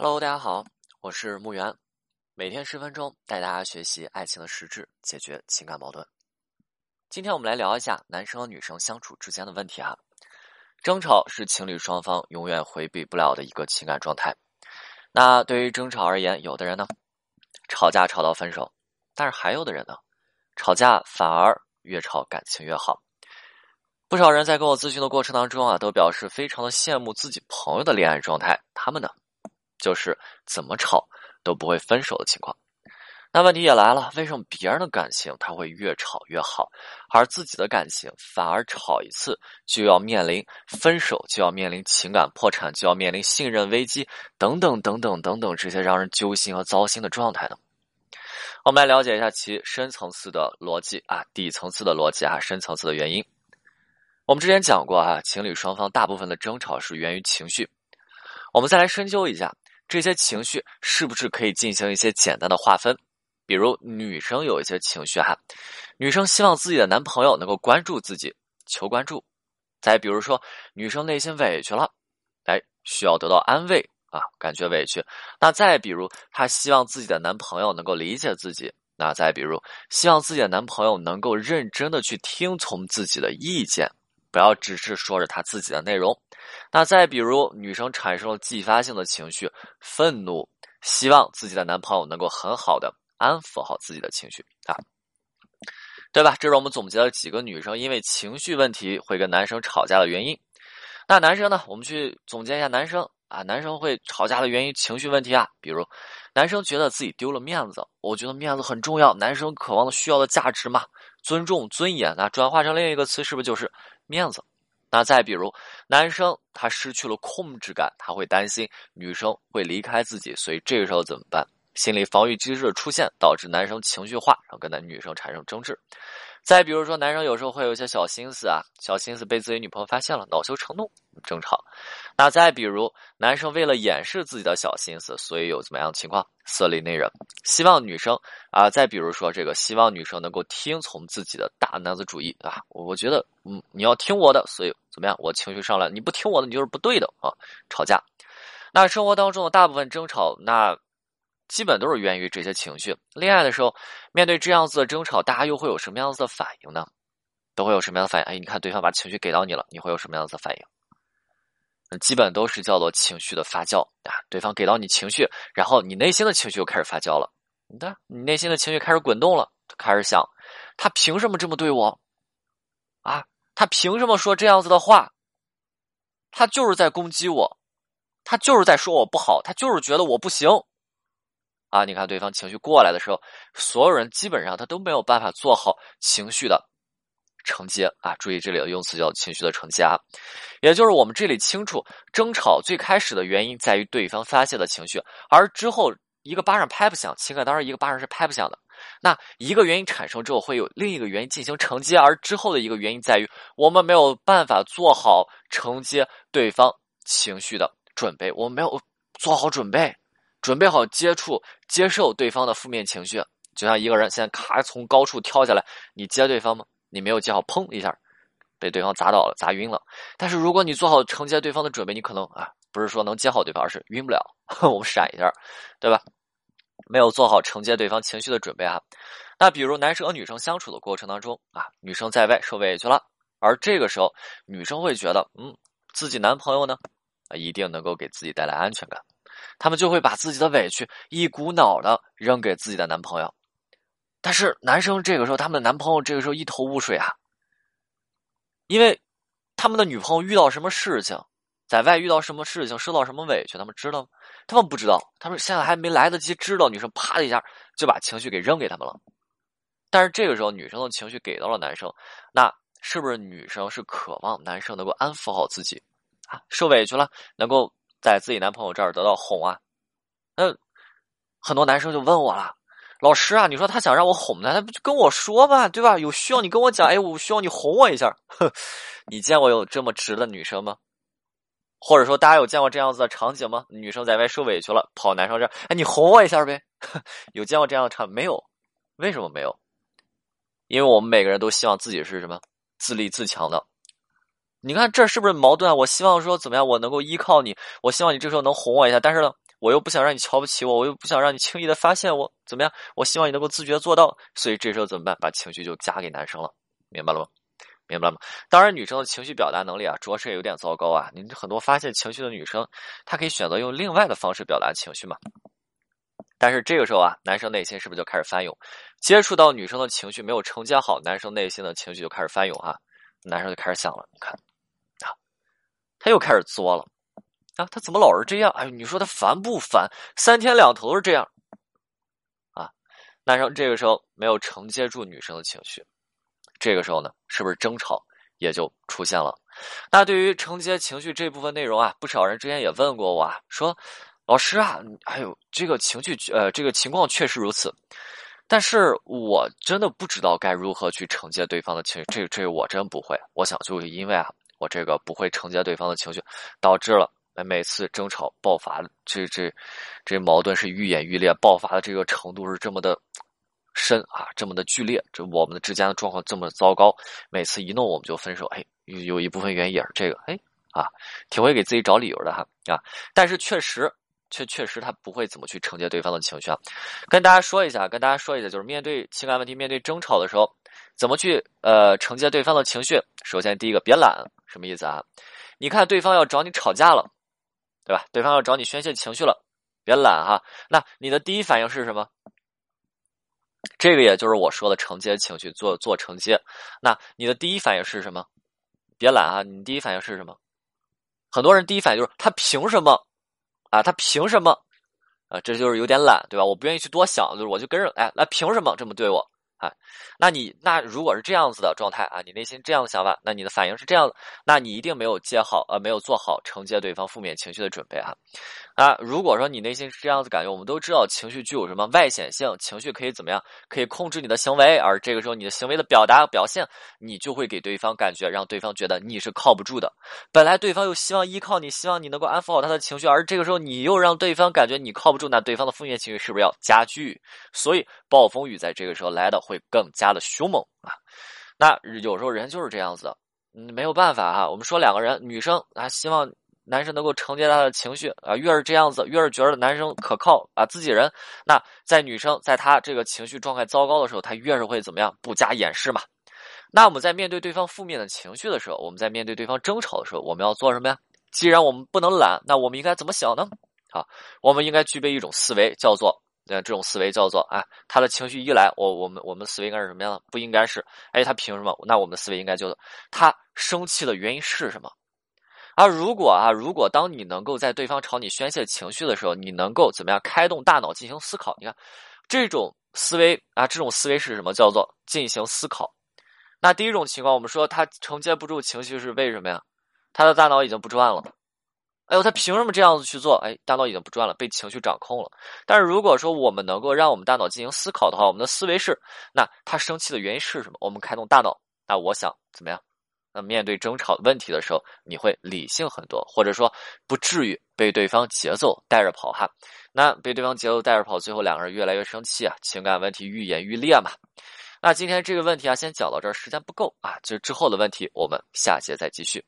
Hello，大家好，我是木源，每天十分钟带大家学习爱情的实质，解决情感矛盾。今天我们来聊一下男生和女生相处之间的问题啊。争吵是情侣双方永远回避不了的一个情感状态。那对于争吵而言，有的人呢，吵架吵到分手，但是还有的人呢，吵架反而越吵感情越好。不少人在跟我咨询的过程当中啊，都表示非常的羡慕自己朋友的恋爱状态。他们呢，就是怎么吵都不会分手的情况。那问题也来了，为什么别人的感情他会越吵越好，而自己的感情反而吵一次就要面临分手，就要面临情感破产，就要面临信任危机等等等等等等这些让人揪心和糟心的状态呢？我们来了解一下其深层次的逻辑啊，底层次的逻辑啊，深层次的原因。我们之前讲过啊，情侣双方大部分的争吵是源于情绪。我们再来深究一下，这些情绪是不是可以进行一些简单的划分？比如女生有一些情绪哈，女生希望自己的男朋友能够关注自己，求关注；再比如说，女生内心委屈了，哎，需要得到安慰啊，感觉委屈。那再比如，她希望自己的男朋友能够理解自己；那再比如，希望自己的男朋友能够认真的去听从自己的意见。不要只是说着他自己的内容。那再比如，女生产生了继发性的情绪，愤怒，希望自己的男朋友能够很好的安抚好自己的情绪啊，对吧？这是我们总结了几个女生因为情绪问题会跟男生吵架的原因。那男生呢？我们去总结一下男生啊，男生会吵架的原因，情绪问题啊，比如男生觉得自己丢了面子，我觉得面子很重要，男生渴望的需要的价值嘛，尊重、尊严，那转化成另一个词，是不是就是？面子，那再比如，男生他失去了控制感，他会担心女生会离开自己，所以这个时候怎么办？心理防御机制的出现，导致男生情绪化，然后跟男女生产生争执。再比如说，男生有时候会有一些小心思啊，小心思被自己女朋友发现了，恼羞成怒，争吵。那再比如，男生为了掩饰自己的小心思，所以有怎么样情况？色厉内荏，希望女生啊。再比如说，这个希望女生能够听从自己的大男子主义啊。我觉得，嗯，你要听我的，所以怎么样？我情绪上来，你不听我的，你就是不对的啊。吵架。那生活当中的大部分争吵，那。基本都是源于这些情绪。恋爱的时候，面对这样子的争吵，大家又会有什么样子的反应呢？都会有什么样的反应？哎，你看对方把情绪给到你了，你会有什么样子的反应？基本都是叫做情绪的发酵啊。对方给到你情绪，然后你内心的情绪又开始发酵了。你的，你内心的情绪开始滚动了，开始想，他凭什么这么对我？啊，他凭什么说这样子的话？他就是在攻击我，他就是在说我不好，他就是觉得我不行。啊，你看对方情绪过来的时候，所有人基本上他都没有办法做好情绪的承接啊。注意这里的用词叫情绪的承接啊，也就是我们这里清楚，争吵最开始的原因在于对方发泄的情绪，而之后一个巴掌拍不响，情感当然一个巴掌是拍不响的。那一个原因产生之后，会有另一个原因进行承接，而之后的一个原因在于我们没有办法做好承接对方情绪的准备，我们没有做好准备。准备好接触、接受对方的负面情绪，就像一个人现在咔从高处跳下来，你接对方吗？你没有接好，砰一下被对方砸倒了、砸晕了。但是如果你做好承接对方的准备，你可能啊，不是说能接好对方，而是晕不了。我们闪一下，对吧？没有做好承接对方情绪的准备啊。那比如男生和女生相处的过程当中啊，女生在外受委屈了，而这个时候女生会觉得，嗯，自己男朋友呢啊，一定能够给自己带来安全感。他们就会把自己的委屈一股脑的扔给自己的男朋友，但是男生这个时候，他们的男朋友这个时候一头雾水啊，因为他们的女朋友遇到什么事情，在外遇到什么事情，受到什么委屈，他们知道吗？他们不知道，他们现在还没来得及知道，女生啪的一下就把情绪给扔给他们了。但是这个时候，女生的情绪给到了男生，那是不是女生是渴望男生能够安抚好自己啊？受委屈了，能够。在自己男朋友这儿得到哄啊，那很多男生就问我了，老师啊，你说他想让我哄他，他不就跟我说吧，对吧？有需要你跟我讲，哎，我需要你哄我一下。你见过有这么直的女生吗？或者说大家有见过这样子的场景吗？女生在外受委屈了，跑男生这儿，哎，你哄我一下呗？有见过这样的场没有？为什么没有？因为我们每个人都希望自己是什么自立自强的。你看这是不是矛盾啊？我希望说怎么样，我能够依靠你，我希望你这时候能哄我一下。但是呢，我又不想让你瞧不起我，我又不想让你轻易的发现我，怎么样？我希望你能够自觉做到。所以这时候怎么办？把情绪就加给男生了，明白了吗？明白了吗？当然，女生的情绪表达能力啊，着实也有点糟糕啊。你很多发现情绪的女生，她可以选择用另外的方式表达情绪嘛。但是这个时候啊，男生内心是不是就开始翻涌？接触到女生的情绪没有承接好，男生内心的情绪就开始翻涌啊。男生就开始想了，你看，又开始作了啊，他怎么老是这样？哎，你说他烦不烦？三天两头是这样啊。男生这个时候没有承接住女生的情绪，这个时候呢，是不是争吵也就出现了？那对于承接情绪这部分内容啊，不少人之前也问过我啊，说。老师啊，哎呦这个情绪，呃，这个情况确实如此，但是我真的不知道该如何去承接对方的情绪，这这我真不会。我想就是因为啊，我这个不会承接对方的情绪，导致了每次争吵爆发这这这矛盾是愈演愈烈，爆发的这个程度是这么的深啊，这么的剧烈，这我们的之间的状况这么糟糕，每次一弄我们就分手，哎，有有一部分原因也是这个，哎啊，挺会给自己找理由的哈啊，但是确实。确确实，他不会怎么去承接对方的情绪啊。跟大家说一下，跟大家说一下，就是面对情感问题、面对争吵的时候，怎么去呃承接对方的情绪。首先，第一个，别懒，什么意思啊？你看对方要找你吵架了，对吧？对方要找你宣泄情绪了，别懒哈。那你的第一反应是什么？这个也就是我说的承接情绪，做做承接。那你的第一反应是什么？别懒啊！你第一反应是什么？很多人第一反应就是他凭什么？啊，他凭什么？啊，这就是有点懒，对吧？我不愿意去多想，就是我就跟着，哎，那凭什么这么对我？啊，那你那如果是这样子的状态啊，你内心这样的想法，那你的反应是这样的，那你一定没有接好，呃，没有做好承接对方负面情绪的准备哈。啊，如果说你内心是这样子感觉，我们都知道情绪具有什么外显性，情绪可以怎么样，可以控制你的行为，而这个时候你的行为的表达表现，你就会给对方感觉，让对方觉得你是靠不住的。本来对方又希望依靠你，希望你能够安抚好他的情绪，而这个时候你又让对方感觉你靠不住，那对方的负面情绪是不是要加剧？所以暴风雨在这个时候来的会更加的凶猛啊。那有时候人就是这样子，嗯，没有办法哈。我们说两个人，女生啊希望。男生能够承接她的情绪啊，越是这样子，越是觉得男生可靠啊，自己人。那在女生在她这个情绪状态糟糕的时候，她越是会怎么样？不加掩饰嘛。那我们在面对对方负面的情绪的时候，我们在面对对方争吵的时候，我们要做什么呀？既然我们不能懒，那我们应该怎么想呢？啊，我们应该具备一种思维，叫做呃，这种思维叫做啊，他的情绪一来，我我们我们思维应该是什么样的？不应该是哎，他凭什么？那我们思维应该就是他生气的原因是什么？而如果啊，如果当你能够在对方朝你宣泄情绪的时候，你能够怎么样开动大脑进行思考？你看，这种思维啊，这种思维是什么？叫做进行思考。那第一种情况，我们说他承接不住情绪是为什么呀？他的大脑已经不转了。哎呦，他凭什么这样子去做？哎，大脑已经不转了，被情绪掌控了。但是如果说我们能够让我们大脑进行思考的话，我们的思维是：那他生气的原因是什么？我们开动大脑。那我想怎么样？那面对争吵问题的时候，你会理性很多，或者说不至于被对方节奏带着跑哈。那被对方节奏带着跑，最后两个人越来越生气啊，情感问题愈演愈烈嘛。那今天这个问题啊，先讲到这儿，时间不够啊，就之后的问题我们下节再继续。